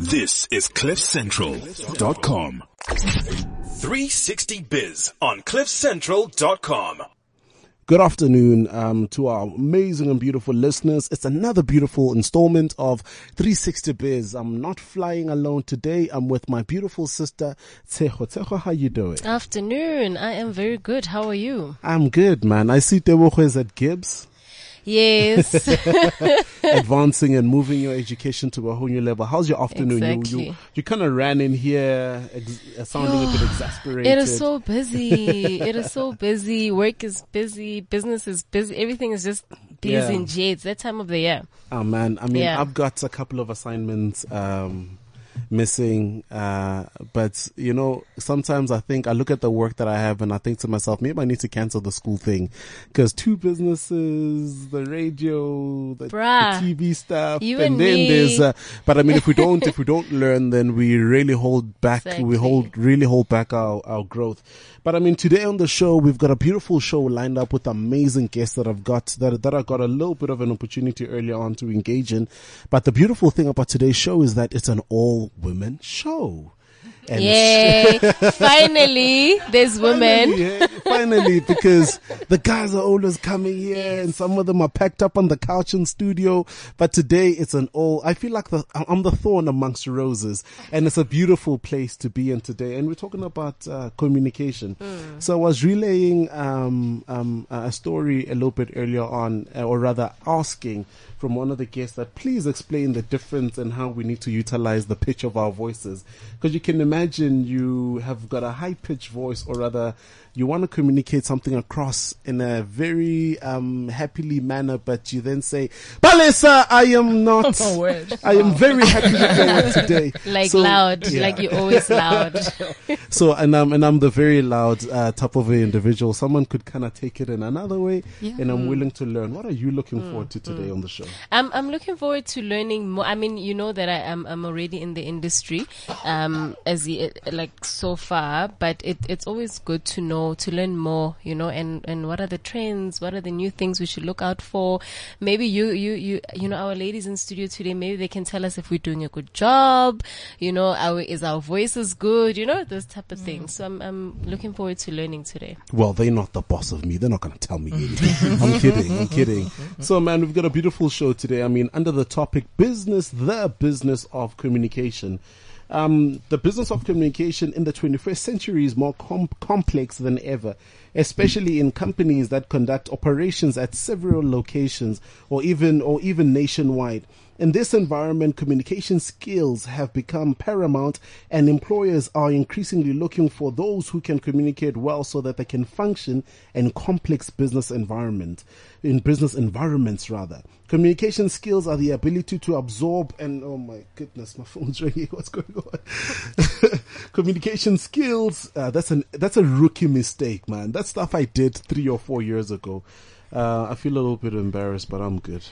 This is CliffCentral.com. 360 Biz on CliffCentral.com. Good afternoon um, to our amazing and beautiful listeners. It's another beautiful installment of 360 Biz. I'm not flying alone today. I'm with my beautiful sister, Tseho. Tseho, how you doing? Afternoon. I am very good. How are you? I'm good, man. I see Tebogo is at GIBS. Yes. advancing and moving your education to a whole new level. How's your afternoon? Exactly. You, you, you kind of ran in here ex- uh, sounding a bit exasperated. it is so busy. it is so busy. Work is busy. Business is busy. Everything is just busy Yeah. in It's that time of the year. Oh man, I mean, Yeah. I've got a couple of assignments um, missing, uh, but you know, sometimes I think I look at the work that I have and I think to myself, maybe I need to cancel the school thing because two businesses, the radio, the, the TV stuff, and and then me. there's. Uh, but I mean, if we don't, if we don't learn, then we really hold back. We hold really hold back our our growth. But I mean, today on the show, we've got a beautiful show lined up with amazing guests that I've got, that, that I got a little bit of an opportunity earlier on to engage in. But the beautiful thing about today's show is that it's an all women show. And Yay. Finally, there's women. Finally, finally, because the guys are always coming here and some of them are packed up on the couch in studio. But today it's an all, I feel like the, I'm the thorn amongst roses and it's a beautiful place to be in today. And we're talking about, uh, communication. So I was relaying, um, um, a story a little bit earlier on, uh, or rather asking from one of the guests that please explain the difference and how we need to utilize the pitch of our voices. Because you can imagine you have got a high pitched voice, or rather, you want to communicate something across in a very um, happily manner, but you then say, Balesa, I am not. I am very happy with your work today. Like So, loud. yeah. Like you're always loud. So, and I'm, and I'm the very loud, uh, type of a individual. Someone could kind of take it in another way, and I'm willing to learn. What are you looking forward to today on the show? I'm I'm looking forward to learning more. I mean, you know that I am I'm already in the industry, um, as the, like so far, but it it's always good to know to learn more, you know, and and what are the trends, what are the new things we should look out for. Maybe you you you you know our ladies in studio today, maybe they can tell us if we're doing a good job, you know, our is our voices good, you know, those type of things. Mm. So I'm I'm looking forward to learning today. Well, they're not the boss of me. They're not going to tell me anything. I'm kidding. I'm kidding. So, man, we've got a beautiful show today. I mean, under the topic business, the business of communication. Um, the business of communication in the 21st century is more com- complex than ever, especially in companies that conduct operations at several locations or even, or even nationwide. In this environment, communication skills have become paramount and employers are increasingly looking for those who can communicate well so that they can function in complex business environment, in business environments rather. Communication skills are the ability to absorb and, oh my goodness, my phone's ringing. What's going on? communication skills, uh, that's an, that's a rookie mistake, man. That's stuff I did three or four years ago. Uh, I feel a little bit embarrassed, but I'm good.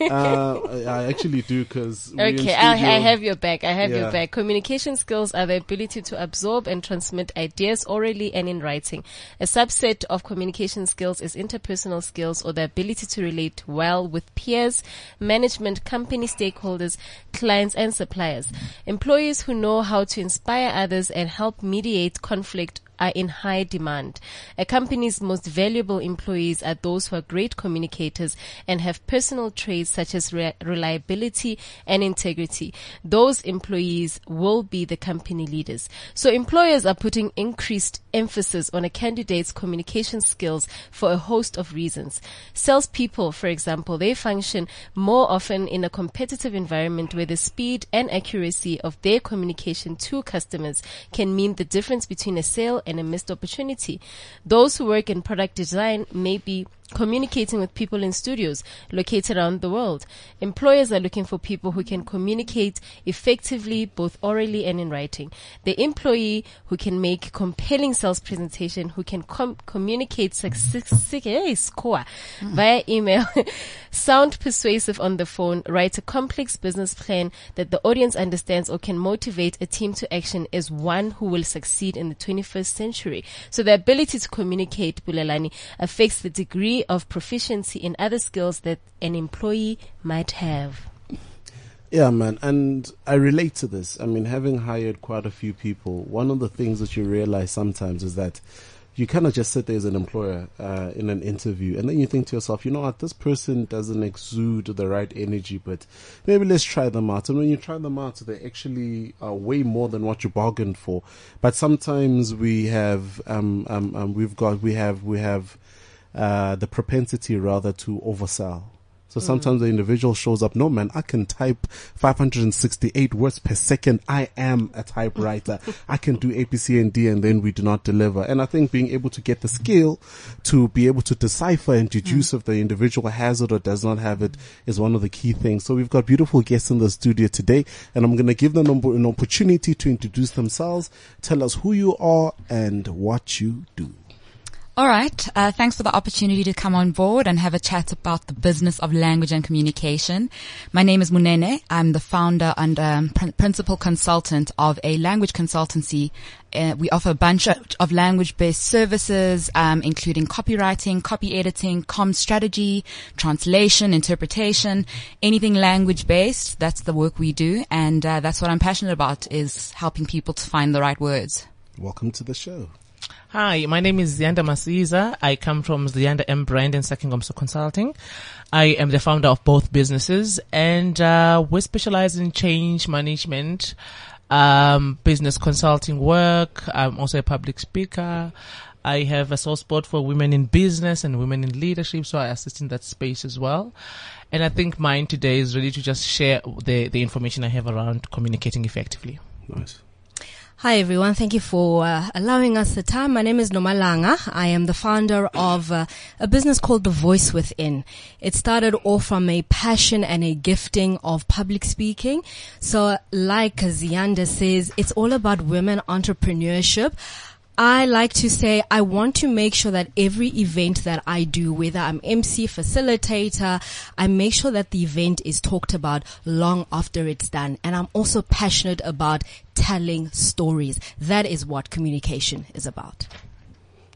Uh, I, actually do because Okay, I, I have your back. I have Yeah. your back. Communication skills are the ability to absorb and transmit ideas orally and in writing. A subset of communication skills is interpersonal skills or the ability to relate well with peers, management, company stakeholders, clients, and suppliers. Employees who know how to inspire others and help mediate conflict are in high demand. A company's most valuable employees are those who are great communicators and have personal traits such as re- reliability and integrity. Those employees will be the company leaders. So employers are putting increased emphasis on a candidate's communication skills for a host of reasons. Salespeople, for example, they function more often in a competitive environment where the speed and accuracy of their communication to customers can mean the difference between a sale and a missed opportunity. Those who work in product design may be communicating with people in studios located around the world. Employers are looking for people who can communicate effectively both orally and in writing. The employee who can make compelling sales presentation, who can com- communicate successfully score mm. via email, sound persuasive on the phone, write a complex business plan that the audience understands or can motivate a team to action is one who will succeed in the 21st century. So the ability to communicate, Bulelani, affects the degree of proficiency in other skills that an employee might have. Yeah, man, and I relate to this. I mean, having hired quite a few people, one of the things that you realize sometimes is that you kind of just sit there as an employer uh, in an interview, and then you think to yourself, you know what, this person doesn't exude the right energy, but maybe let's try them out. And when you try them out, they actually are way more than what you bargained for. But sometimes we have, um, um, um we've got, we have, we have uh, the propensity rather to oversell. So sometimes the individual shows up, no man, I can type 568 words per second. I am a typewriter. I can do A, B, C, and D, and then we do not deliver. And I think being able to get the skill to be able to decipher and deduce if the individual has it or does not have it is one of the key things. So we've got beautiful guests in the studio today, and I'm going to give them an opportunity to introduce themselves, tell us who you are and what you do. All right. Uh, thanks for the opportunity to come on board and have a chat about the business of language and communication. My name is Munene. I'm the founder and um, pr- principal consultant of a language consultancy. Uh, we offer a bunch of, language-based services, um, including copywriting, copy editing, com strategy, translation, interpretation, anything language-based. That's the work we do, and uh, that's what I'm passionate about: is helping people to find the right words. Welcome to the show. Hi, my name is Zianda Masiza. I come from Zianda M Brand and Sakingomso Consulting. I am the founder of both businesses and uh, we specialize in change management, um, business consulting work. I'm also a public speaker. I have a soft spot for women in business and women in leadership, so I assist in that space as well. And I think mine today is really to just share the, the information I have around communicating effectively. Nice. Hi everyone, thank you for uh, allowing us the time. My name is Nomalanga. I am the founder of uh, a business called The Voice Within. It started off from a passion and a gifting of public speaking. So like Zianda says, it's all about women entrepreneurship. I like to say I want to make sure that every event that I do, whether I'm MC, facilitator, I make sure that the event is talked about long after it's done. And I'm also passionate about telling stories. That is what communication is about.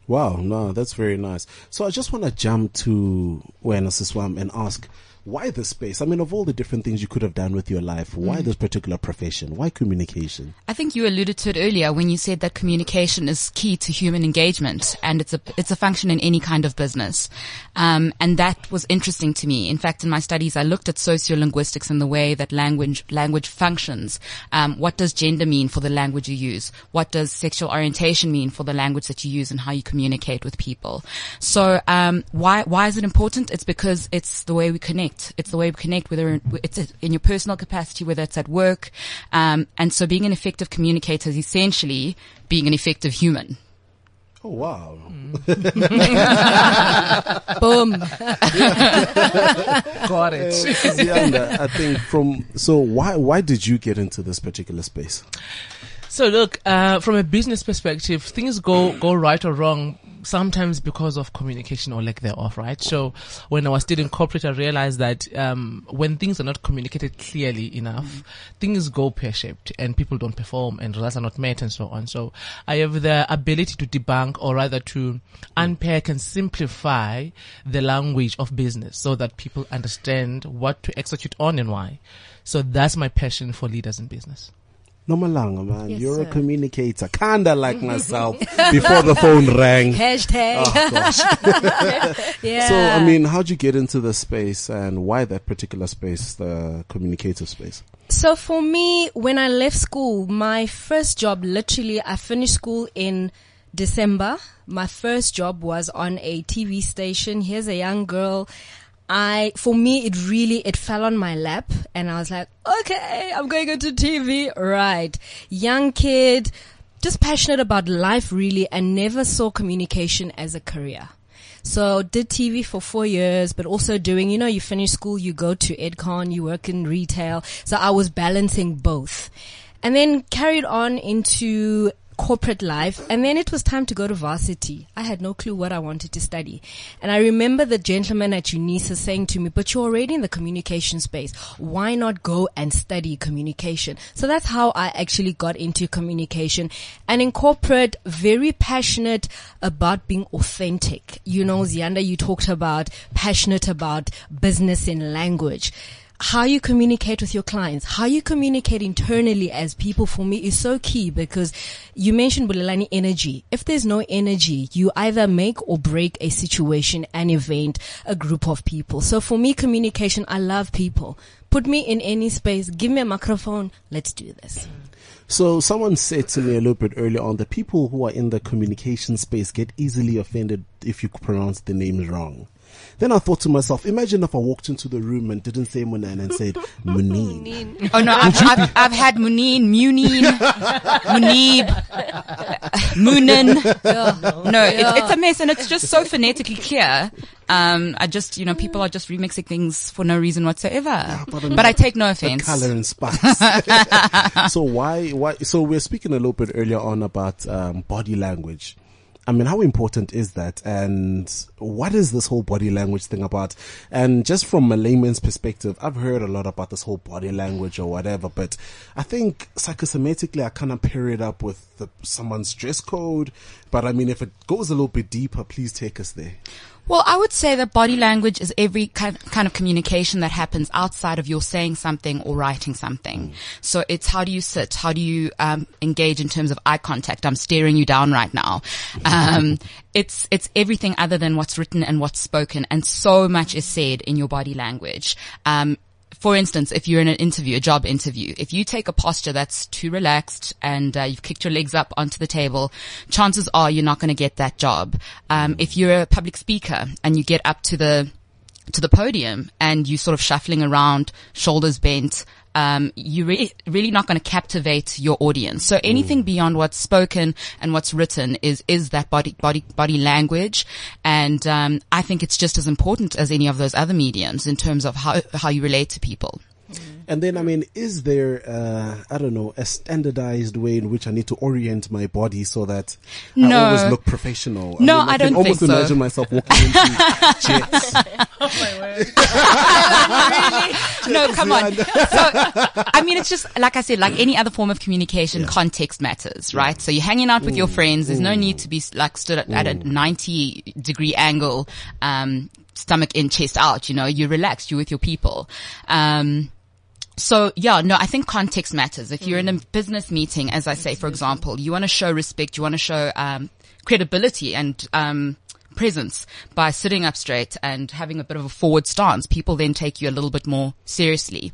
Wow, no, that's very nice. So I just want to jump to Awareness Swam and ask, why this space? I mean, of all the different things you could have done with your life, why this particular profession? Why communication? I think you alluded to it earlier when you said that communication is key to human engagement and it's a, it's a function in any kind of business. Um, and that was interesting to me. In fact, in my studies, I looked at sociolinguistics and the way that language, language functions. Um, what does gender mean for the language you use? What does sexual orientation mean for the language that you use and how you communicate with people? So, um, why, why is it important? It's because it's the way we connect. It's the way we connect, whether it's in your personal capacity, whether it's at work. Um, and so being an effective communicator is essentially being an effective human. Oh wow! Boom. Got it. Zianda, I think from so why why did you get into this particular space? So look, uh, from a business perspective, things go, go right or wrong sometimes because of communication or lack thereof, right? So when I was still in corporate, I realized that, um, when things are not communicated clearly enough, mm. things go pear-shaped and people don't perform and results are not met and so on. So I have the ability to debunk or rather to unpack and simplify the language of business so that people understand what to execute on and why. So that's my passion for leaders in business. Nomalanga, ah, man, Yes, you're a communicator, kinda like myself before the phone rang. Hashtag. Oh, gosh. yeah. So, I mean, how'd you get into the space and why that particular space, the communicative space? So for me, when I left school, my first job, literally, I finished school in December. My first job was on a TV station. Here's a young girl. I, for me, it really, it fell on my lap and I was like, okay, I'm going into TV. Right. Young kid, just passionate about life really and never saw communication as a career. So did TV for four years, but also doing, you know, you finish school, you go to EdCon, you work in retail. So I was balancing both and then carried on into corporate life. And then it was time to go to varsity. I had no clue what I wanted to study. And I remember the gentleman at UNISA saying to me, but you're already in the communication space. Why not go and study communication? So that's how I actually got into communication and in corporate, very passionate about being authentic. You know, Zianda, you talked about passionate about business in language. How you communicate with your clients, how you communicate internally as people for me is so key because you mentioned Bulelani energy. If there's no energy, you either make or break a situation, an event, a group of people. So for me, communication, I love people. Put me in any space, give me a microphone, let's do this. So someone said to me a little bit earlier on that people who are in the communication space get easily offended if you pronounce the names wrong. Then I thought to myself, imagine if I walked into the room and didn't say Munan and said Muneen. Oh no, I've, I've, I've had Muneen, Muneen, Munib, Moonin. No, it's, it's a mess and it's just so phonetically clear. Um, I just, you know, people are just remixing things for no reason whatsoever. but But, I I take no The offense. color and spice. so why, why, so we're speaking a little bit earlier on about, um, body language. I mean, how important is that? And what is this whole body language thing about? And just from a layman's perspective, I've heard a lot about this whole body language or whatever, but I think psychosomatically I kind of pair it up with the, someone's dress code. But I mean, if it goes a little bit deeper, please take us there. Well, I would say that body language is every kind kind of communication that happens outside of your saying something or writing something. So it's how do you sit? How do you um, engage in terms of eye contact? I'm staring you down right now. Um, it's it's everything other than what's written and what's spoken, and so much is said in your body language. Um, for instance, if you're in an interview, a job interview, if you take a posture that's too relaxed and uh, you've kicked your legs up onto the table, chances are you're not going to get that job. Um, if you're a public speaker and you get up to the to the podium and you sort of shuffling around, shoulders bent, um, you're really, really not going to captivate your audience. So anything beyond what's spoken and what's written is is that body body body language, and um, I think it's just as important as any of those other mediums in terms of how how you relate to people. And then, I mean, is there, uh, I don't know, a standardized way in which I need to orient my body so that I No. always look professional? No, mean, I can don't almost think so. imagine myself walking into jets. no, come on. So, I mean, it's just, like I said, like any other form of communication, context matters, right? So you're hanging out with your friends. There's no need to be like stood at, at a 90 degree angle, um, stomach in, chest out, you know, you're relaxed, you're with your people. Um, so yeah, no, I think context matters. If you're in a business meeting, as I say, for example, you want to show respect, you want to show, um, credibility and, um, presence by sitting up straight and having a bit of a forward stance. People then take you a little bit more seriously.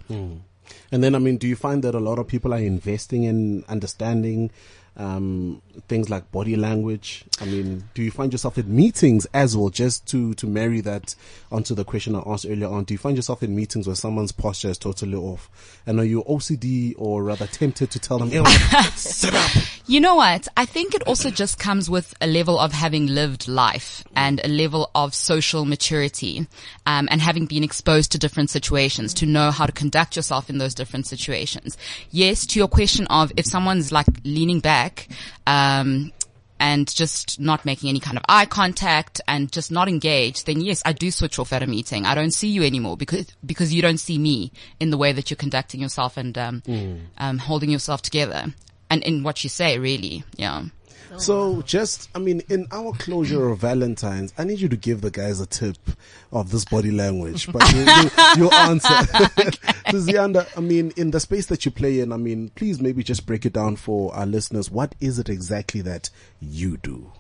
And then, I mean, do you find that a lot of people are investing in understanding um, things like body language? I mean, do you find yourself in meetings as well, just to, to marry that onto the question I asked earlier on? Do you find yourself in meetings where someone's posture is totally off? And are you OCD or rather tempted to tell them, "Ew, sit up? You know what? I think it also just comes with a level of having lived life and a level of social maturity, um, and having been exposed to different situations to know how to conduct yourself in those different situations. Yes, to your question of if someone's like leaning back, um, and just not making any kind of eye contact and just not engaged, then yes, I do switch off at a meeting. I don't see you anymore because, because you don't see me in the way that you're conducting yourself and, um, um, holding yourself together and in what you say, really. Yeah. Oh, so just, I mean, in our closure of Valentine's, I need you to give the guys a tip of this body language, but you, you, you'll answer. Tizianda, I mean, in the space that you play in, I mean, please maybe just break it down for our listeners. What is it exactly that you do?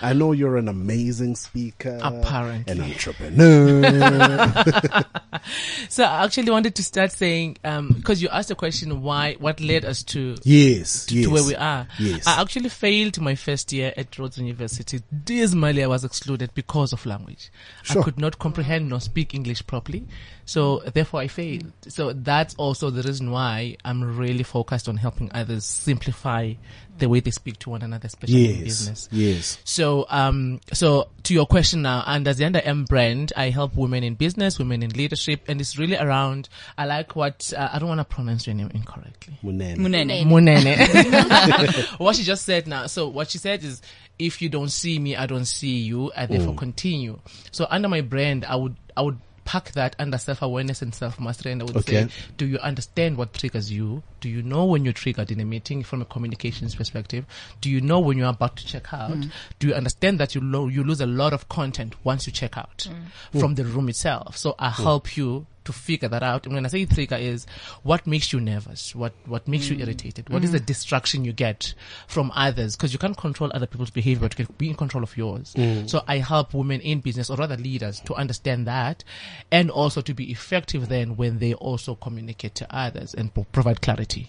I know you're an amazing speaker. Apparently. An entrepreneur. So I actually wanted to start saying, um, because you asked the question, why, what led us to yes, yes. to where we are. Yes. I actually failed my first year at Rhodes University. Dismally, I was excluded because of language. Sure. I could not comprehend nor speak English properly. So therefore I failed. So that's also the reason why I'm really focused on helping others simplify the way they speak to one another, especially in yes, business. yes. So, um, so to your question now, under the Under M brand, I help women in business, women in leadership, and it's really around. I like what uh, I don't want to pronounce your name incorrectly. Munene. Munene. Munene. what she just said now. So what she said is, if you don't see me, I don't see you. I therefore continue. So under my brand, I would, I would pack that under self-awareness and self-mastery and I would Okay. say, do you understand what triggers you? Do you know when you're triggered in a meeting from a communications perspective? Do you know when you're about to check out? Mm. Do you understand that you, lo- you lose a lot of content once you check out mm. from mm. the room itself? So I help you to figure that out. And when I say trigger is what makes you nervous, what what makes you mm. irritated, what is mm-hmm. the distraction you get from others, because you can't control other people's behavior, but you can be in control of yours. Mm. So I help women in business, or rather leaders, to understand that, and also to be effective then when they also communicate to others and pro- provide clarity.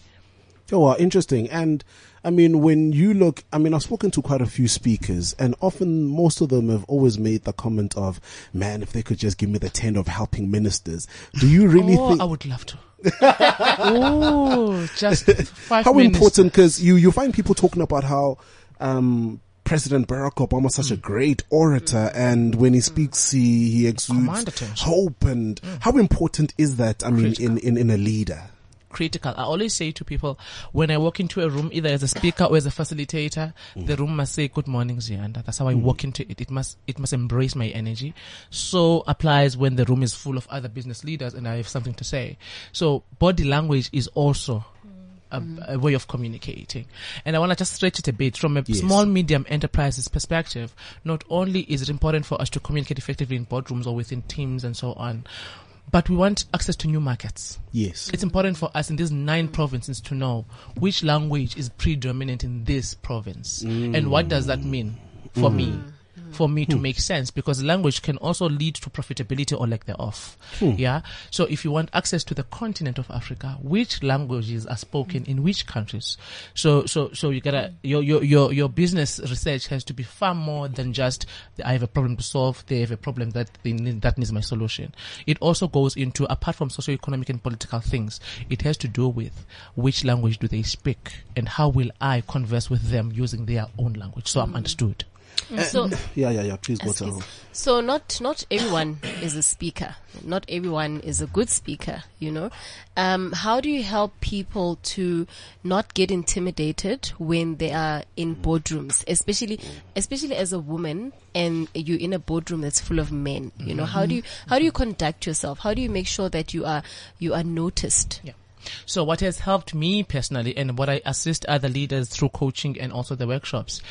Oh, wow, interesting. And I mean, when you look, I mean, I've spoken to quite a few speakers and often most of them have always made the comment of, man, if they could just give me the 10 of helping ministers. Do you really oh, think? I would love to. oh, just five how minutes. important because you you find people talking about how um President Barack Obama is such a hmm. great orator, hmm. and when he hmm. speaks, he he exudes hope. And how important is that? I mean, in, in in a leader. Critical. I always say to people when I walk into a room, either as a speaker or as a facilitator, mm. the room must say "Good morning, Zianda." That's how I mm. walk into it. It must it must embrace my energy. So applies when the room is full of other business leaders and I have something to say. So body language is also. A, mm. a way of communicating. And I want to just stretch it a bit from a Yes. small medium enterprises perspective. Not only is it important for us to communicate effectively in boardrooms or within teams and so on, but we want access to new markets. Yes. It's important for us in these nine provinces to know which language is predominant in this province mm. and what does that mean for me. Mm. For me to hmm. make sense, because language can also lead to profitability or lack thereof. Hmm. Yeah. So if you want access to the continent of Africa, which languages are spoken in which countries? So, so, so you gotta, your, your, your, your business research has to be far more than just, I have a problem to solve, they have a problem that they need, that needs my solution. It also goes into, apart from socio-economic and political things, it has to do with which language do they speak and how will I converse with them using their own language so I'm hmm. understood. So, Yeah, yeah, yeah. Please go Excuse- tell. So not not everyone is a speaker. Not everyone is a good speaker. You know, um, how do you help people to not get intimidated when they are in boardrooms, especially especially as a woman and you're in a boardroom that's full of men. You know, how do you how do you conduct yourself? How do you make sure that you are you are noticed? Yeah. So what has helped me personally and what I assist other leaders through coaching and also the workshops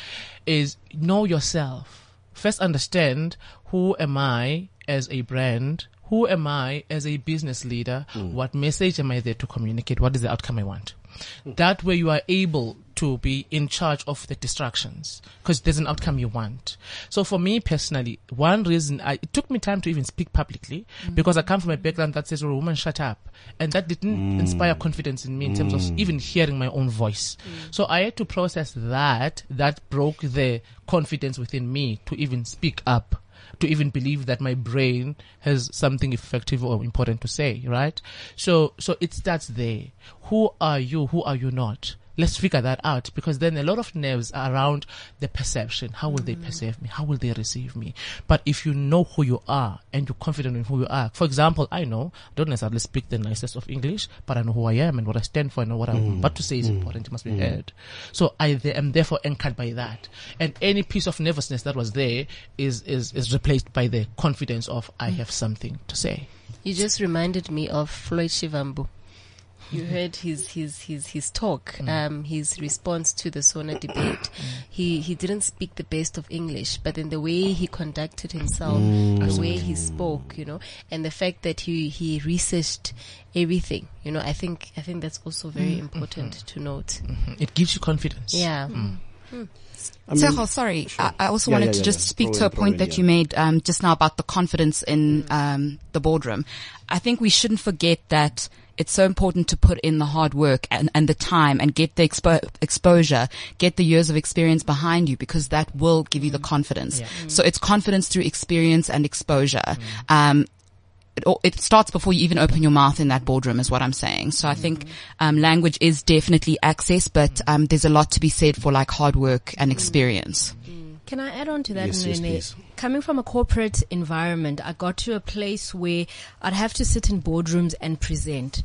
is know yourself. First understand who am I as a brand? Who am I as a business leader? Mm. What message am I there to communicate? What is the outcome I want? Hmm. That way you are able to be in charge of the distractions because there's an outcome you want. So for me personally, one reason I, it took me time to even speak publicly hmm. because I come from a background that says, oh, woman, shut up. And that didn't hmm. inspire confidence in me in terms of even hearing my own voice. So I had to process that, that broke the confidence within me to even speak up to even believe that my brain has something effective or important to say, right? So, so it starts there. Who are you? Who are you not? Let's figure that out because then a lot of nerves are around the perception. How will they mm. perceive me? How will they receive me? But if you know who you are and you're confident in who you are, for example, I know, I don't necessarily speak the nicest of English, but I know who I am and what I stand for and what I'm mm. about to say is mm. important. It must be heard. So I th- am therefore anchored by that. And any piece of nervousness that was there is, is, is replaced by the confidence of I have something to say. You just reminded me of Floyd Shivambu. You heard his his his his talk, mm. um, his response to the Sona debate. Mm. He he didn't speak the best of English, but then the way he conducted himself, mm. the way he spoke, you know, and the fact that he he researched everything, you know, I think I think that's also very important mm-hmm. to note. Mm-hmm. It gives you confidence. Yeah. Hmm. I mean, Sehel, sorry. I, I also Yeah, wanted yeah, to yeah, just yeah. speak Throw to a point in, that yeah. you made um, just now about the confidence in um, the boardroom. I think we shouldn't forget that it's so important to put in the hard work and, and the time and get the expo- exposure, get the years of experience behind you because that will give you the confidence. So it's confidence through experience and exposure. Um, it, it starts before you even open your mouth in that boardroom is what I'm saying. So I think, um, language is definitely access, but, um, there's a lot to be said for like hard work and experience. Can I add on to that, Yes, yes, Nene? Coming from a corporate environment, I got to a place where I'd have to sit in boardrooms and present.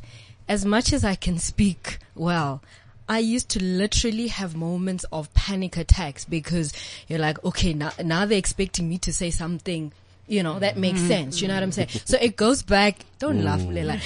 As much as I can speak well, I used to literally have moments of panic attacks because you're like, okay, now, now they're expecting me to say something You know, that makes sense. You know what I'm saying? So it goes back, don't laugh, Lela.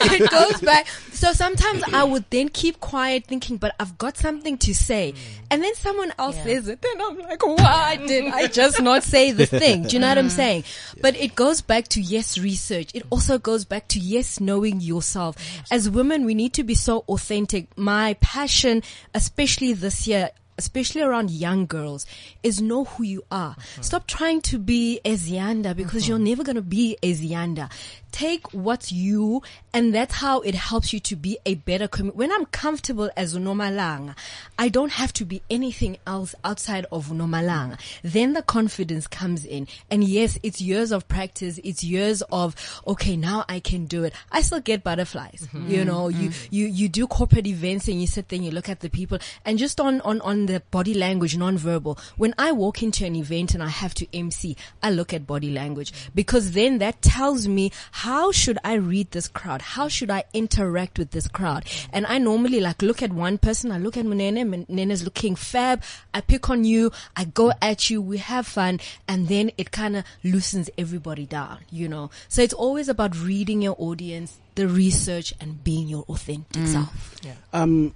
it goes back. So sometimes I would then keep quiet thinking, but I've got something to say. And then someone else says it. Then I'm like, why did I just not say the thing? Do you know what I'm saying? But it goes back to yes, research. It also goes back to yes, knowing yourself. As women, we need to be so authentic. My passion, especially this year, especially around young girls, is know who you are. Uh-huh. Stop trying to be Ezianda because uh-huh. you're never going to be Ezianda. Take what's you and that's how it helps you to be a better community. When I'm comfortable as Unomalanga, I don't have to be anything else outside of Unomalanga. Then the confidence comes in. And yes, it's years of practice. It's years of, okay, now I can do it. I still get butterflies. Mm-hmm. You know, you, mm-hmm. you, you do corporate events and you sit there and you look at the people and just on, on, on the body language, non-verbal. When I walk into an event and I have to MC, I look at body language because then that tells me how should I read this crowd? How should I interact with this crowd? And I normally like look at one person. I look at Munene. And Munene's looking fab. I pick on you. I go at you. We have fun. And then it kind of loosens everybody down, you know? So it's always about reading your audience, the research and being your authentic self. Um,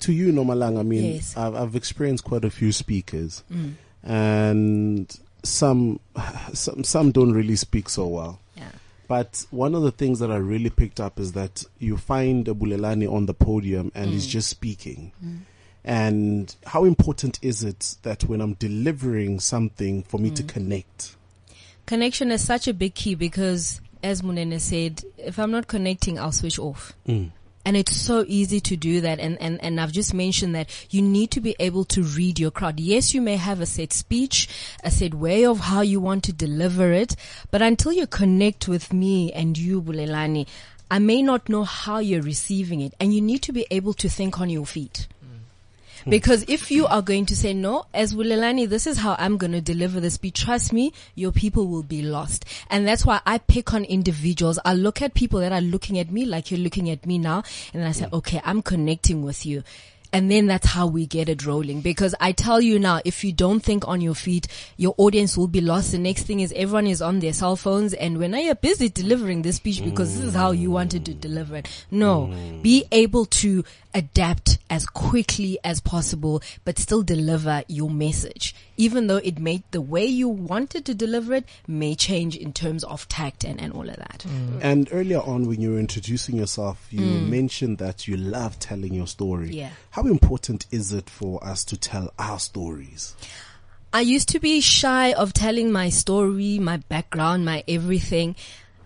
to you, Nomalang, I mean, Yes. I've, I've experienced quite a few speakers, and some, some, some don't really speak so well. But one of the things that I really picked up is that you find a Bulelani on the podium and he's mm. just speaking. Mm. And how important is it that when I'm delivering something for me to mm. connect? Connection is such a big key because as Munene said, if I'm not connecting, I'll switch off. And it's so easy to do that. And, and, and I've just mentioned that you need to be able to read your crowd. Yes, you may have a set speech, a set way of how you want to deliver it, but until you connect with me and you, Bulelani, I may not know how you're receiving it. And you need to be able to think on your feet. Mm. Because if you are going to say no, as Wulelani, this is how I'm going to deliver this speech. Trust me, your people will be lost. And that's why I pick on individuals. I look at people that are looking at me like you're looking at me now. And I say, mm. okay, I'm connecting with you. And then that's how we get it rolling. Because I tell you now, if you don't think on your feet, your audience will be lost. The next thing is everyone is on their cell phones and when I are busy delivering this speech because this is how you wanted to deliver it. No, mm. be able to adapt as quickly as possible, but still deliver your message. Even though it may, the way you wanted to deliver it may change in terms of tact and, and all of that. Mm. And earlier on, when you were introducing yourself, you mm. mentioned that you love telling your story. Yeah. How important is it for us to tell our stories? I used to be shy of telling my story, my background, my everything.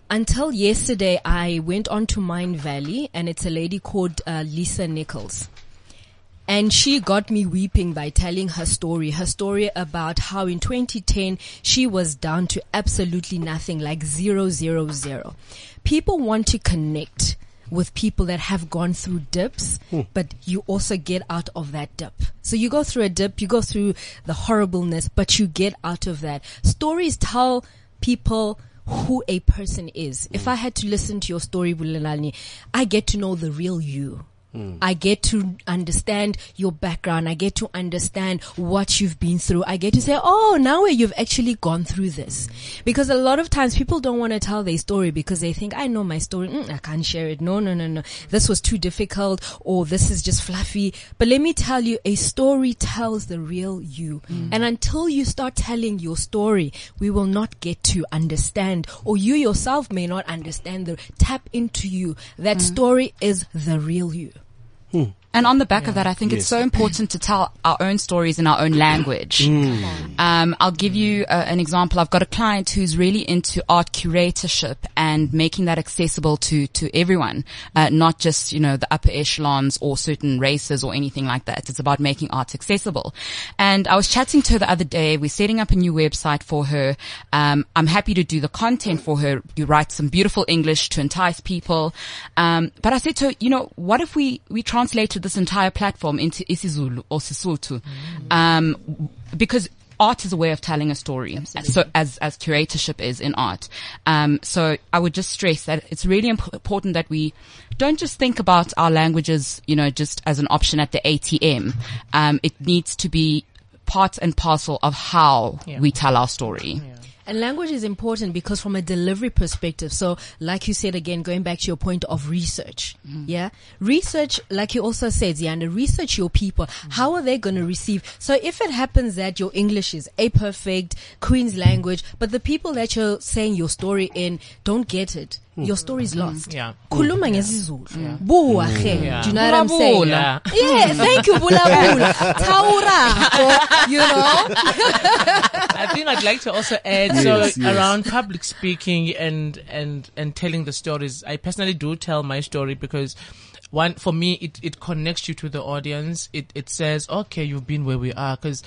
Until yesterday, I went on to Mindvalley and it's a lady called uh, Lisa Nichols. And she got me weeping by telling her story, her story about how in 2010 she was down to absolutely nothing, like zero, zero, zero. People want to connect with people that have gone through dips, but you also get out of that dip. So you go through a dip, you go through the horribleness, but you get out of that. Stories tell people who a person is. If I had to listen to your story, Bulelani, I get to know the real you. I get to understand your background. I get to understand what you've been through. I get to say, oh, now you've actually gone through this. Because a lot of times people don't want to tell their story because they think, I know my story. Mm, I can't share it. No, no, no, no. This was too difficult or this is just fluffy. But let me tell you, a story tells the real you. And until you start telling your story, we will not get to understand or you yourself may not understand the tap into you. That story is the real you. Hmm. And on the back of that, I think it's so important to tell our own stories in our own language. Um, I'll give you uh, an example. I've got a client who's really into art curatorship and making that accessible to to everyone, uh, not just you know the upper echelons or certain races or anything like that. It's about making art accessible. And I was chatting to her the other day. We're setting up a new website for her. Um, I'm happy to do the content for her. You write some beautiful English to entice people. Um, but I said to her, you know, what if we we translated this entire platform into isiZulu or Sesotho? Um, because art is a way of telling a story. So as, as curatorship is in art. Um, so I would just stress that it's really imp- important that we don't just think about our languages, you know, just as an option at the ATM. Um, it needs to be part and parcel of how Yeah. we tell our story. And language is important because from a delivery perspective, so like you said again, going back to your point of research, mm-hmm. yeah, research, like you also said, Zianda, research your people. Mm-hmm. How are they going to receive? So if it happens that your English is a perfect Queen's language, but the people that you're saying your story in don't get it, Hmm. your story is lost. Yeah. Khuluma ngesizulu. Buwa ge. Hmm. Yeah. Do you know what I'm saying? Bulabula. Yeah, thank you, Bulabula. Taura. Oh, you know? I think I'd like to also add Yes, so yes. around public speaking and and and telling the stories. I personally do tell my story because one for me it it connects you to the audience. It it says okay you've been where we are because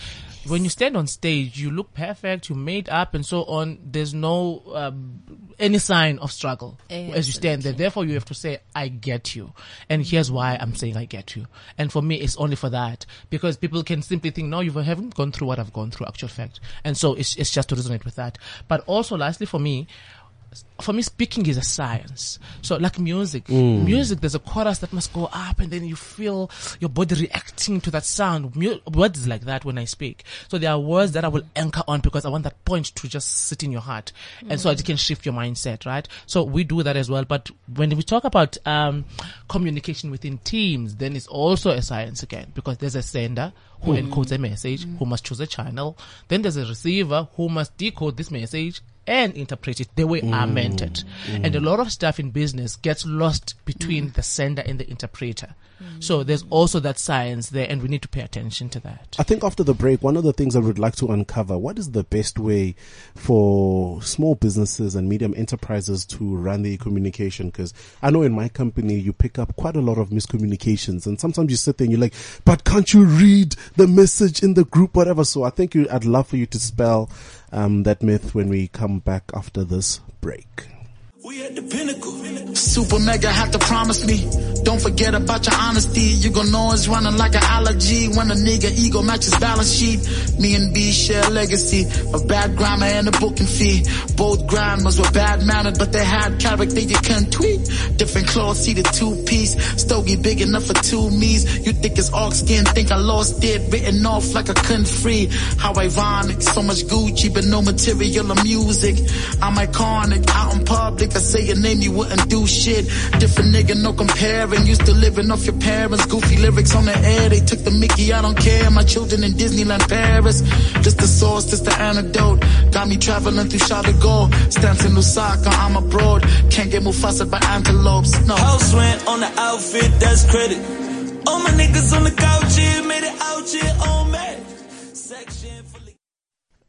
when you stand on stage you look perfect, you made up and so on. There's no um, any sign of struggle as you stand there. Therefore, you have to say, I get you. And here's why I'm saying I get you. And for me, it's only for that because people can simply think, no, you haven't gone through what I've gone through, actual fact. And so it's, it's just to resonate with that. But also, lastly, for me, for me, speaking is a science. So, like music, music, there's a chorus that must go up, and then you feel your body reacting to that sound. Mu- words is like that when I speak. So, there are words that I will anchor on because I want that point to just sit in your heart, and so it can shift your mindset, right? So, we do that as well. But when we talk about um, communication within teams, then it's also a science again because there's a sender who encodes a message, who must choose a channel. Then there's a receiver who must decode this message and interpret it the way I meant mm. it. Mm. And a lot of stuff in business gets lost between mm. the sender and the interpreter. So there's also that science there and we need to pay attention to that. I think after the break, one of the things I would like to uncover, what is the best way for small businesses and medium enterprises to run their communication? Because I know in my company, you pick up quite a lot of miscommunications and sometimes you sit there and you're like, but can't you read the message in the group, whatever? So I think you, I'd love for you to spell, um, that myth when we come back after this break. We the pinnacle. Super mega have to promise me. Don't forget about your honesty. You gon' know it's running like an allergy when a nigga ego matches balance sheet. Me and B share legacy of bad grammar and a booking fee. Both grandmas were bad mannered, but they had character you can't tweet. Different clothes, see the two piece. Stogie big enough for two me's. You think it's ox skin, think I lost it. Written off like I couldn't free. How ironic, so much Gucci, but no material or music. I'm iconic, out in public. I say your name, you wouldn't do shit. Different nigga, no comparing. Used to living off your parents. Goofy lyrics on the air. They took the Mickey, I don't care. My children in Disneyland Paris. Just the source, just the antidote. Got me traveling through Charles de Gaulle. Stamps in Lusaka, I'm abroad. Can't get Mufasa by antelopes. No. House rent on the outfit, that's credit. All my niggas on the couch here, made it out here on me.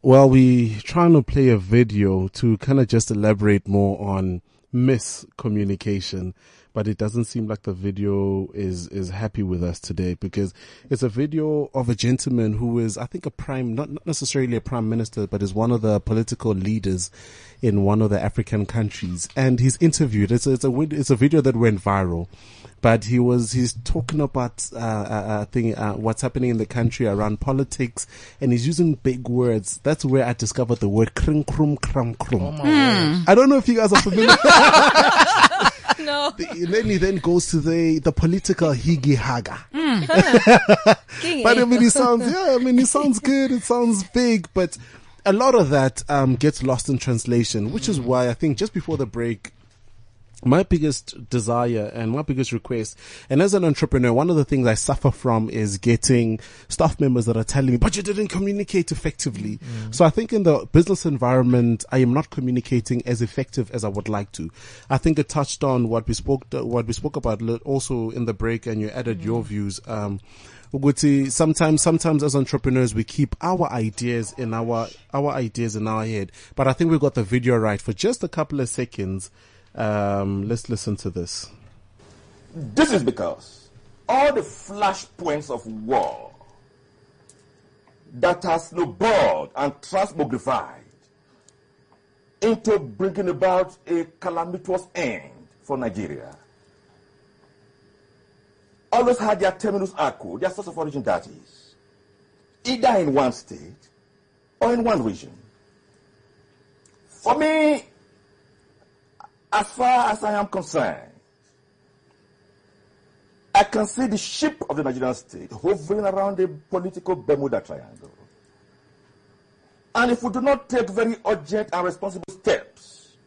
Well, we trying to play a video to kind of just elaborate more on miscommunication, but it doesn't seem like the video is is happy with us today because it's a video of a gentleman who is, I think, a prime, not not necessarily a prime minister, but is one of the political leaders in one of the African countries, and he's interviewed. It's a, it's a it's a video that went viral but he was he's talking about uh, uh, uh thing uh, what's happening in the country around politics and he's using big words. That's where i discovered the word kring krum kram krum. I don't know if you guys are familiar. No. and then he then goes to the the political higi haga. King, but? I mean, it sounds, yeah, I mean, it sounds good. It sounds big, but a lot of that, um, gets lost in translation, which is why I think just before the break, my biggest desire and my biggest request, and as an entrepreneur, one of the things I suffer from is getting staff members that are telling me, but you didn't communicate effectively. So I think in the business environment, I am not communicating as effective as I would like to. I think it touched on what we spoke, what we spoke about also in the break and you added your views. Um, ukuthi sometimes sometimes as entrepreneurs we keep our ideas in our our ideas in our head but i think we got the video right for just a couple of seconds um let's listen to this This is because all the flashpoints of war that has snowballed and transmogrified into bringing about a calamitous end for Nigeria always had their terminus a quo, their source of origin that is, either in one state or in one region. For me, as far as I am concerned, I can see the ship of the Nigerian state hovering around the political Bermuda Triangle. And if we do not take very urgent and responsible steps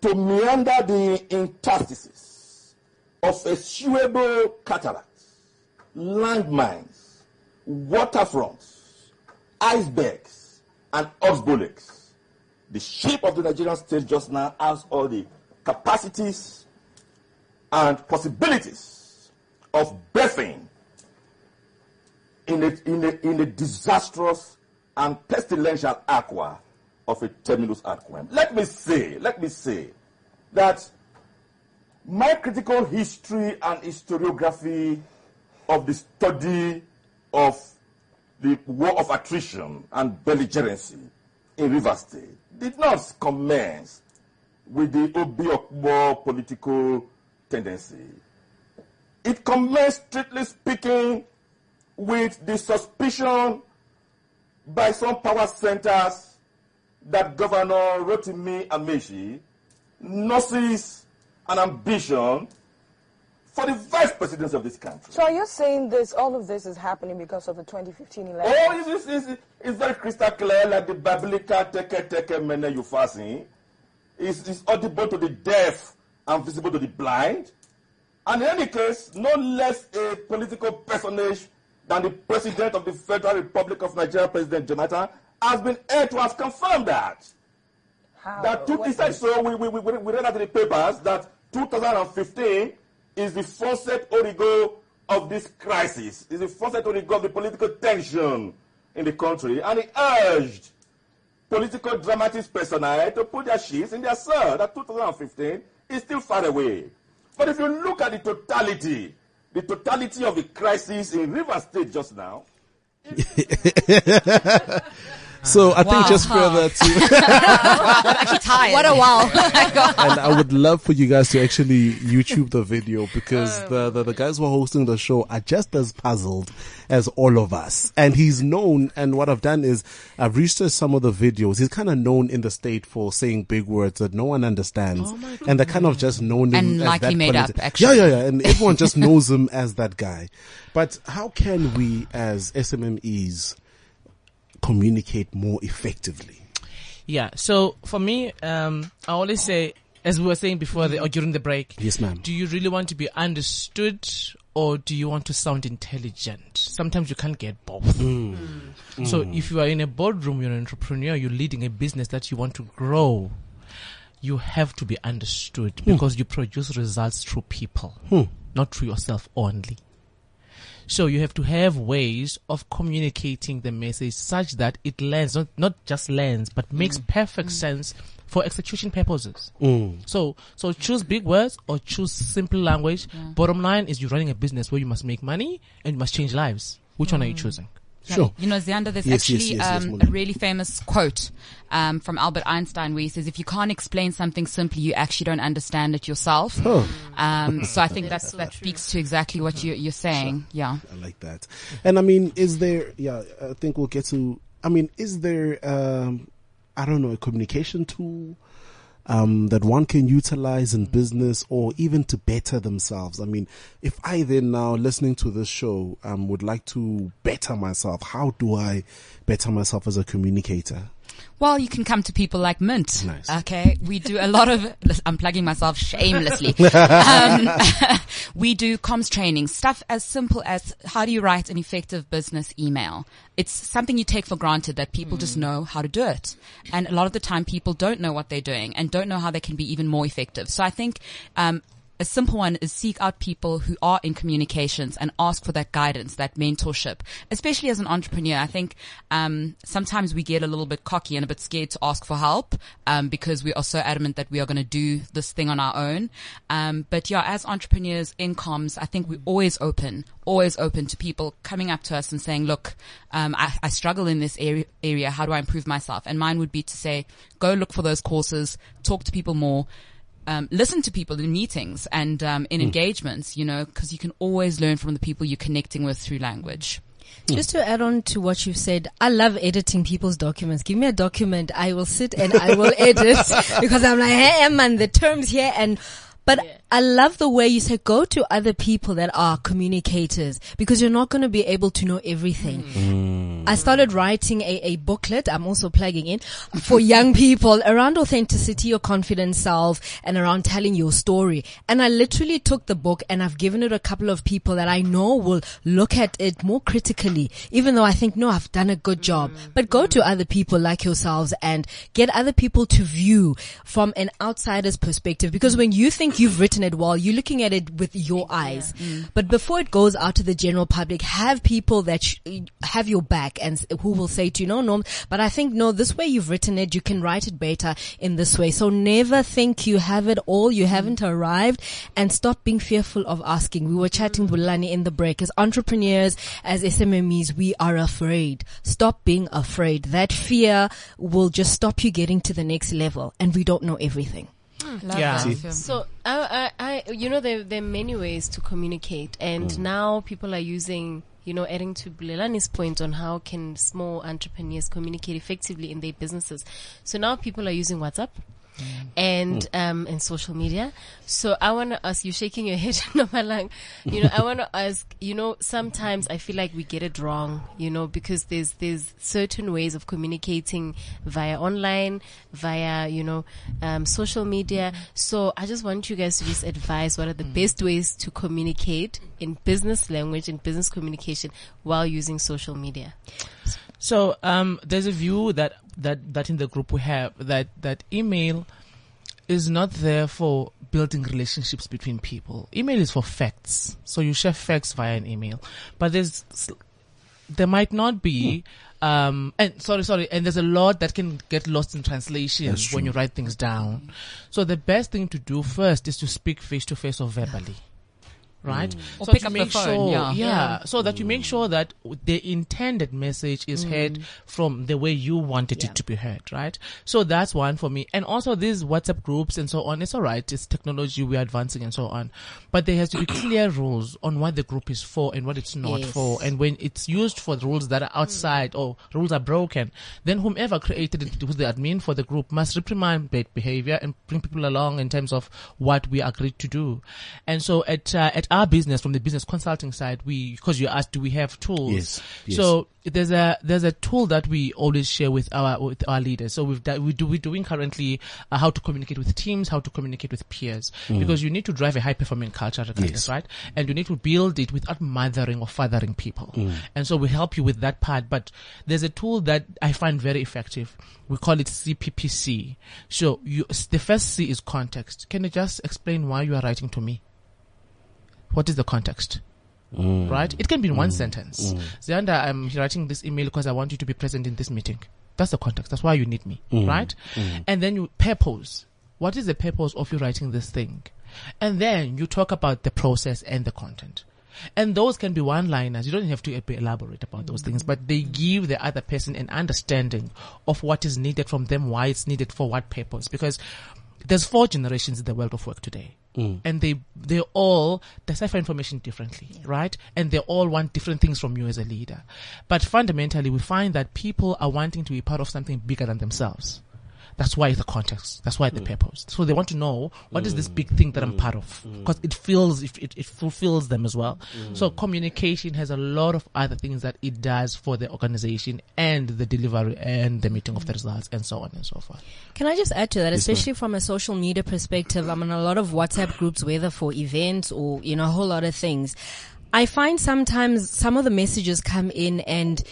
to meander the interstices of eschewable cataracts, landmines, waterfronts, icebergs, and oxbolics, the shape of the Nigerian state just now has all the capacities and possibilities of birthing in a, in a, in a disastrous and pestilential aqua of a terminus ad quem. Let me say, let me say that my critical history and historiography of the study of the war of attrition and belligerency in River State did not commence with the Obiokbo political tendency. It commenced, strictly speaking, with the suspicion by some power centers that Governor Rotimi Amechi nurses an ambition for the vice presidency of this country. So are you saying this, all of this is happening because of the 2015 election? Oh, it's, it's, it's, very crystal clear, like the biblical teke teke mene upharsin. It's, it's audible to the deaf and visible to the blind. And in any case, no less a political personage than the President of the Federal Republic of Nigeria, President Jonathan, has been able to have confirmed that. How? That two, he said so. We, we, we, we read that in the papers that 2015 is the fons et origo of this crisis, is the fons et origo of the political tension in the country. And he urged political dramatis personae to put their sheets in their cell that 2015 is still far away. But if you look at the totality, the totality of the crisis in River State just now, So I think Wow. just further to, I'm actually tired. What a wow. and I would love for you guys to actually YouTube the video because the, the, the guys who are hosting the show are just as puzzled as all of us. And he's known, and what I've done is I've researched some of the videos. He's kind of known in the state for saying big words that no one understands. and they're kind of just known him And as likely that made up, actually. Yeah, yeah, yeah. And everyone just knows him as that guy. But how can we as SMMEs communicate more effectively? Yeah. So for me, um, I always say, as we were saying before the, or during the break, Yes, ma'am. do you really want to be understood or do you want to sound intelligent? Sometimes you can't get both. Mm. Mm. So mm. if you are in a boardroom, you're an entrepreneur, you're leading a business that you want to grow, you have to be understood hmm. because you produce results through people, hmm. not through yourself only. So you have to have ways of communicating the message such that it lands, not, not just lands, but makes mm. perfect mm. sense for execution purposes. Mm. So, so choose big words or choose simple language. Bottom line is you're running a business where you must make money and you must change lives. Which one are you choosing? Sure. You know, Zander, there's Yes, yes, actually yes, yes, um, Mona. a really famous quote um, from Albert Einstein where he says, if you can't explain something simply, you actually don't understand it yourself. Um, so I think that, that speaks to exactly what you, you're saying. Yeah. I like that. And I mean, is there, yeah, I think we'll get to, I mean, is there, um, I don't know, a communication tool, um, that one can utilize in business or even to better themselves? I mean, if I then now listening to this show, um, would like to better myself, how do I better myself as a communicator? Well, you can come to people like Mint. Nice. Okay. We do a lot of, I'm plugging myself shamelessly. um, we do comms training, stuff as simple as how do you write an effective business email? It's something you take for granted that people just know how to do it. And a lot of the time people don't know what they're doing and don't know how they can be even more effective. So I think, um, a simple one is seek out people who are in communications and ask for that guidance, that mentorship. Especially as an entrepreneur, I think um, sometimes we get a little bit cocky and a bit scared to ask for help um, because we are so adamant that we are going to do this thing on our own. Um, but yeah, as entrepreneurs in comms, I think we're always open, always open to people coming up to us and saying, "Look, um, I, I struggle in this area, area. How do I improve myself?" And mine would be to say, "Go look for those courses, talk to people more." Um, listen to people in meetings and um, in engagements, you know, because you can always learn from the people you're connecting with through language. Just to add on to what you've said, I love editing people's documents. Give me a document, I will sit and I will edit because I'm like, hey, man, the terms here and, but I love the way you say go to other people that are communicators because you're not going to be able to know everything. Mm. I started writing a, a booklet. I'm also plugging in for young people around authenticity, your confident self and around telling your story. And I literally took the book and I've given it a couple of people that I know will look at it more critically, even though I think, no, I've done a good job, mm. but go to other people like yourselves and get other people to view from an outsider's perspective. Because when you think you've written it well, you're looking at it with your eyes. Mm. But before it goes out to the general public, have people that sh- have your back and s- who will say to you, no, no, but I think, no, this way you've written it, you can write it better in this way. So never think you have it all. You haven't arrived and stop being fearful of asking. We were chatting mm. with Lani in the break as entrepreneurs, as SMMEs, we are afraid. Stop being afraid. That fear will just stop you getting to the next level and we don't know everything. Yeah. So, I, I, I, you know, there, there are many ways to communicate, and mm. now people are using, you know, adding to Bulelani's point on how can small entrepreneurs communicate effectively in their businesses. So now people are using WhatsApp. And um and social media. So I wanna ask you shaking your head, Nomalang. You know, I wanna ask, you know, sometimes I feel like we get it wrong, you know, because there's there's certain ways of communicating via online, via, you know, um social media. So I just want you guys to just advise what are the best ways to communicate in business language and business communication while using social media. So um, there's a view that, that, that in the group we have that, that email is not there for building relationships between people. Email is for facts. So you share facts via an email. But there's, there might not be, um, and sorry, sorry, and there's a lot that can get lost in translation when you write things down. So the best thing to do first is to speak face to face or verbally. Right? Mm. Or so pick to up the make phone, sure, yeah. yeah, so that you make mm. sure that the intended message is mm. heard from the way you wanted it to be heard, right? So that's one for me. And also these WhatsApp groups and so on, it's alright, it's technology, we're advancing and so on. But there has to be clear rules on what the group is for and what it's not Yes. for. And when it's used for the rules that are outside or rules are broken, then whomever created it, who's the admin for the group, must reprimand bad behavior and bring people along in terms of what we agreed to do. And so at uh, at our business, from the business consulting side, we because you asked, do we have tools? Yes, yes. So there's a there's a tool that we always share with our with our leaders. So we've, we do, we're doing currently uh, how to communicate with teams, how to communicate with peers, because you need to drive a high performing culture, Yes. right? And you need to build it without mothering or fathering people. And so we help you with that part. But there's a tool that I find very effective. We call it CPPC. So you the first C is context. Can you just explain why you are writing to me? What is the context? Mm. Right? It can be in one mm. sentence. Mm. Zianda, I'm writing this email because I want you to be present in this meeting. That's the context. That's why you need me. Right? And then you purpose. What is the purpose of you writing this thing? And then you talk about the process and the content. And those can be one liners. You don't have to elaborate about those things, but they give the other person an understanding of what is needed from them, why it's needed for what purpose. Because there's four generations in the world of work today. Mm. And they, they all decipher information differently, right? And they all want different things from you as a leader. But fundamentally, we find that people are wanting to be part of something bigger than themselves. That's why the context. That's why the mm. purpose. So they want to know what is this big thing that I'm mm. part of mm. because it feels it, it, it fulfills them as well. So communication has a lot of other things that it does for the organization and the delivery and the meeting of the results and so on and so forth. Can I just add to that, especially from a social media perspective? I'm in a lot of WhatsApp groups, whether for events or, you know, a whole lot of things. I find sometimes some of the messages come in and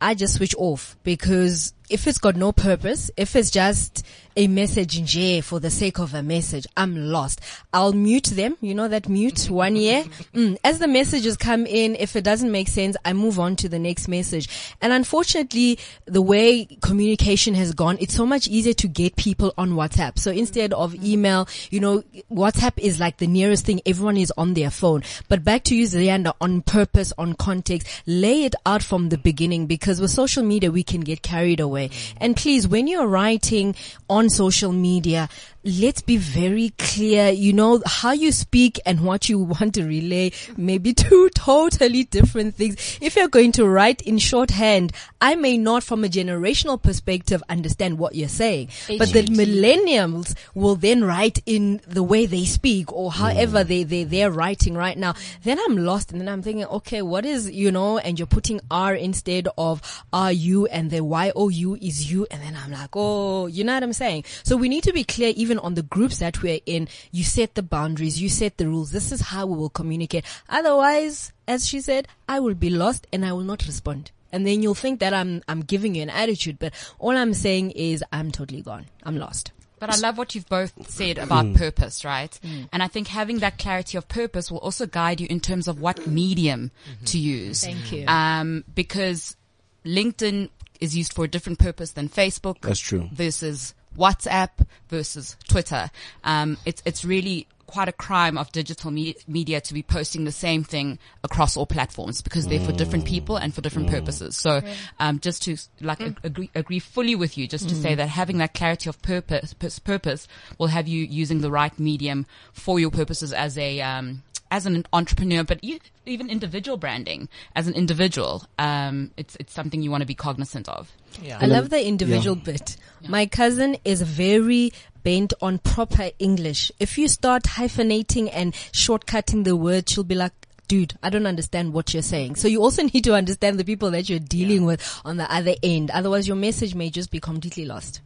I just switch off because if it's got no purpose, if it's just a message in J for the sake of a message, I'm lost. I'll mute them. You know that mute one year. Mm. As the messages come in, if it doesn't make sense, I move on to the next message. And unfortunately, the way communication has gone, it's so much easier to get people on WhatsApp. So instead of email, you know, WhatsApp is like the nearest thing. Everyone is on their phone. But back to you, Zianda, on purpose, on context, lay it out from the beginning because with social media, we can get carried away. And please, when you're writing on social media, let's be very clear. You know, how you speak and what you want to relay may be two totally different things. If you're going to write in shorthand, I may not from a generational perspective understand what you're saying, but the millennials will then write in the way they speak or however mm. they, they, they're writing right now. Then I'm lost and then I'm thinking, okay, what is, you know, and you're putting R instead of R U and the Y O U is you. And then I'm like, oh, you know what I'm saying? So we need to be clear even on the groups that we're in. You set the boundaries, you set the rules. This is how we will communicate. Otherwise, as she said, I will be lost and I will not respond. And then you'll think that I'm, I'm giving you an attitude, but all I'm saying is I'm totally gone. I'm lost. But I love what you've both said about mm. purpose, right? Mm. And I think having that clarity of purpose will also guide you in terms of what medium mm-hmm. to use. Thank you. Um, because LinkedIn is used for a different purpose than Facebook. That's true. Versus WhatsApp versus Twitter. Um, it's, it's really quite a crime of digital me- media to be posting the same thing across all platforms because they're for different people and for different purposes. So, um, just to like ag- agree, agree fully with you, just to say that having that clarity of purpose, purpose, purpose will have you using the right medium for your purposes as a, um, as an entrepreneur, but even individual branding as an individual, um, it's it's something you want to be cognizant of. Yeah. I love the individual bit. My cousin is very bent on proper English. If you start hyphenating and shortcutting the word, she'll be like, dude, I don't understand what you're saying. So you also need to understand the people that you're dealing with on the other end. Otherwise your message may just be completely lost.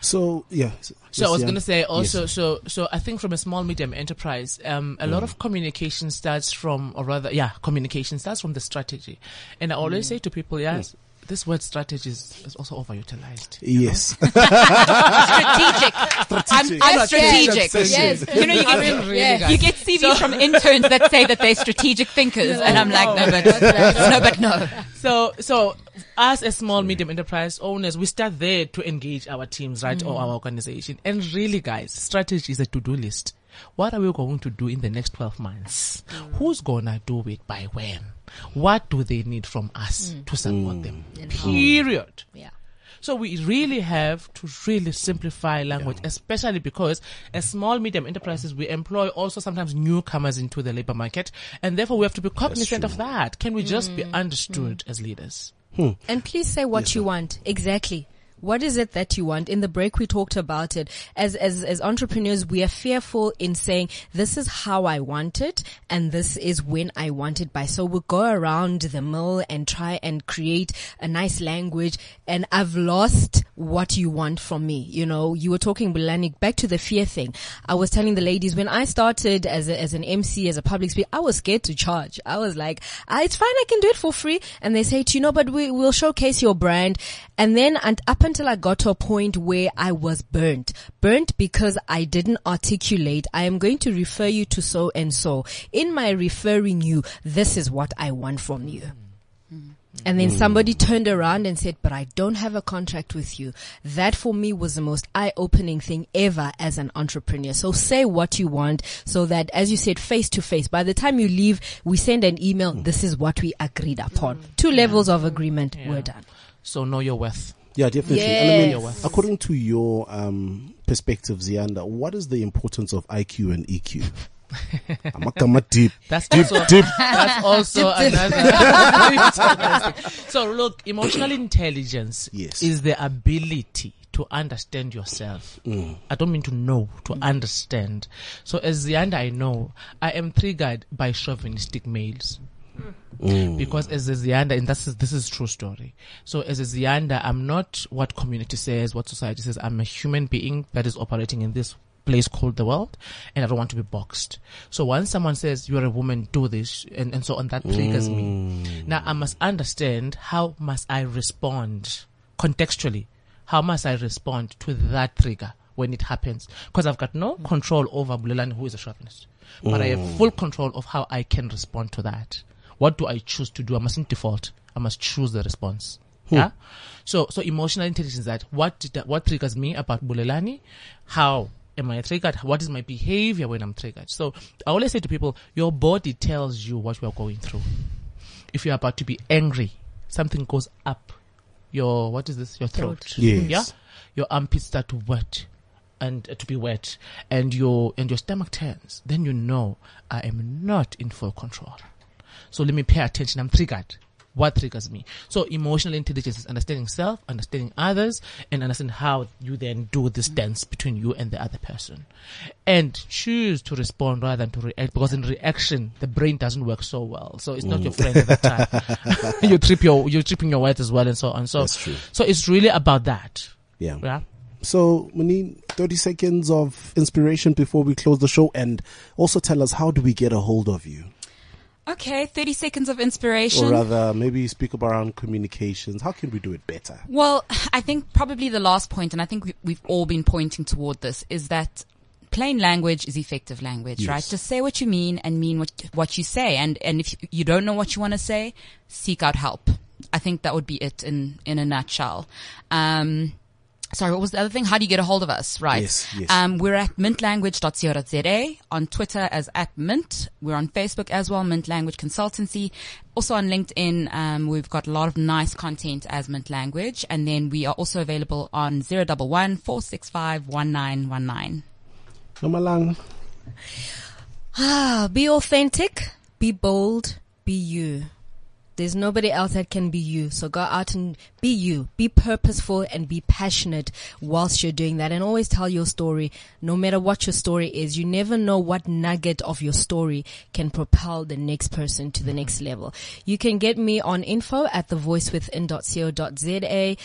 So yeah. So I was yeah. going to say also, Yes. so so I think from a small medium enterprise, um, a lot of communication starts from, or rather, yeah, communication starts from the strategy. And I always say to people, yes, this word strategy is, is also overutilized. Yes. strategic. I'm, I'm strategic. Yes. You know, you get, really, you get CVs from interns that say that they're strategic thinkers, and I'm like, no, but no, but no. So, so as a small medium enterprise owners, we start there to engage our teams, right, or mm. our organization. And really, guys, strategy is a to-do list. What are we going to do in the next 12 months? Who's gonna do it by when? What do they need from us mm. to support them? Period. Yeah. So we really have to really simplify language, especially because as small medium enterprises, we employ also sometimes newcomers into the labor market, and therefore we have to be cognizant of that. Can we just be mm. understood mm. as leaders? And please say what you want. Exactly. What is it that you want? In the break, we talked about it. As, as, as entrepreneurs, we are fearful in saying, this is how I want it and this is when I want it by. So we'll go around the mill and try and create a nice language. And I've lost what you want from me. You know, you were talking, Bulani, back to the fear thing. I was telling the ladies when I started as a, as an MC, as a public speaker, I was scared to charge. I was like, ah, it's fine. I can do it for free. And they say, to you know, but we will showcase your brand. And then and up until I got to a point where I was burnt, burnt because I didn't articulate. I am going to refer you to so and so. In my referring you, this is what I want from you. And then somebody turned around and said, but I don't have a contract with you. That for me was the most eye-opening thing ever as an entrepreneur. So say what you want so that as you said, face to face, by the time you leave, we send an email. This is what we agreed upon. Two levels of agreement. We're done. So know your worth. Yeah, definitely. And I mean, according to your um, perspective, Zianda, what is the importance of IQ and EQ? I'm a come deep. That's Deep, also, deep. That's also another. so look, emotional intelligence Yes. is the ability to understand yourself. I don't mean to know, to understand. So as Zianda, I know, I am triggered by chauvinistic males. Mm. Because as a Zianda, and this is, this is true story. So as a Zianda, I'm not what community says, what society says. I'm a human being that is operating in this place called the world, and I don't want to be boxed. So once someone says you're a woman, do this, and, and so on, that triggers me. Mm. Now I must understand how must I respond contextually. How must I respond to that trigger when it happens? Because I've got no control over Bulelani, who is a chauvinist, but I have mm. full control of how I can respond to that. What do I choose to do? I mustn't default. I must choose the response. Yeah. So, so emotional intelligence is that what did that, what triggers me about Bulelani? How am I triggered? What is my behavior when I'm triggered? So I always say to people, your body tells you what you are going through. If you're about to be angry, something goes up your, what is this? Your throat. Yes. Yeah. Your armpits start to wet. and uh, to be wet and your and your stomach turns, then you know I am not in full control. So let me pay attention. I'm triggered. What triggers me? So emotional intelligence is understanding self, understanding others, and understand how you then do this dance between you and the other person. And choose to respond rather than to react because in reaction, the brain doesn't work so well. So it's not your friend at that time. you trip your, you're tripping your weight as well and so on. So, That's true. so it's really about that. Yeah. Yeah. So, need 30 seconds of inspiration before we close the show and also tell us how do we get a hold of you? Okay, 30 seconds of inspiration. Or rather, maybe speak about around communications. How can we do it better? Well, I think probably the last point, and I think we, we've all been pointing toward this, is that plain language is effective language, Yes. right? Just say what you mean and mean what what you say. And and if you don't know what you want to say, seek out help. I think that would be it in in a nutshell. Um, sorry, what was the other thing? How do you get a hold of us? Right. Yes, yes. Um, we're at mintlanguage.co.za on Twitter as at mint. We're on Facebook as well, Mint Language Consultancy. Also on LinkedIn, um, we've got a lot of nice content as Mint Language. And then we are also available on 011 465 1919. Nomalang. Ah, be authentic, be bold, be you. There's nobody else that can be you. So go out and be you. Be purposeful and be passionate whilst you're doing that. And always tell your story, no matter what your story is. You never know what nugget of your story can propel the next person to the next level. You can get me on info at thevoicewithin.co.za.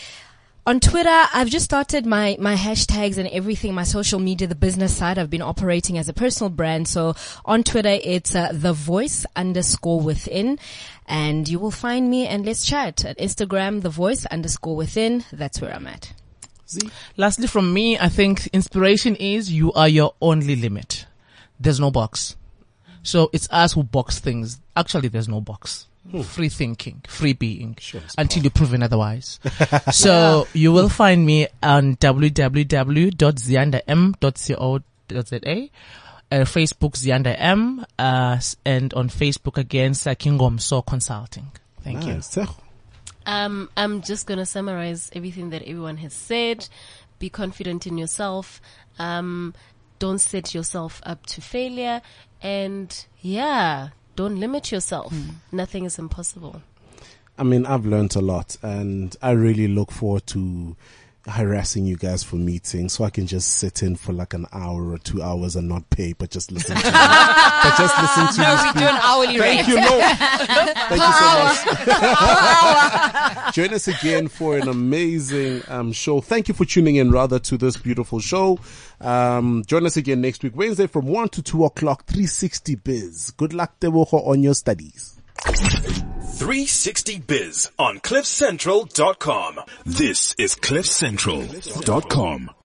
On Twitter, I've just started my, my hashtags and everything, my social media, the business side. I've been operating as a personal brand. So on Twitter, it's uh, the voice underscore within and you will find me and let's chat at Instagram, the voice underscore within. That's where I'm at. Z. Lastly, from me, I think inspiration is you are your only limit. There's no box. So it's us who box things. Actually, there's no box. Free thinking, free being, it's until you're proven otherwise. so you will find me on www.ziandam.co.za, uh, Facebook Zianda M, uh, and on Facebook again, Sakingom So Consulting. Thank you. Nice. Tseho. Um, I'm just gonna summarize everything that everyone has said. Be confident in yourself. Um, don't set yourself up to failure, and yeah, don't limit yourself. Hmm. Nothing is impossible. I mean, I've learned a lot and I really look forward to harassing you guys for meetings so I can just sit in for like an hour or two hours and not pay, but just listen to you. but just listen to No, you we speak. do an hourly rate. Thank rate. you. No. Thank you so much. Join us again for an amazing um, show. Thank you for tuning in rather to this beautiful show. Um, join us again next week, Wednesday from 1 to 2 o'clock, 360 Biz. Good luck, Teboho, on your studies. 360 Biz on CliffCentral.com. This is CliffCentral.com.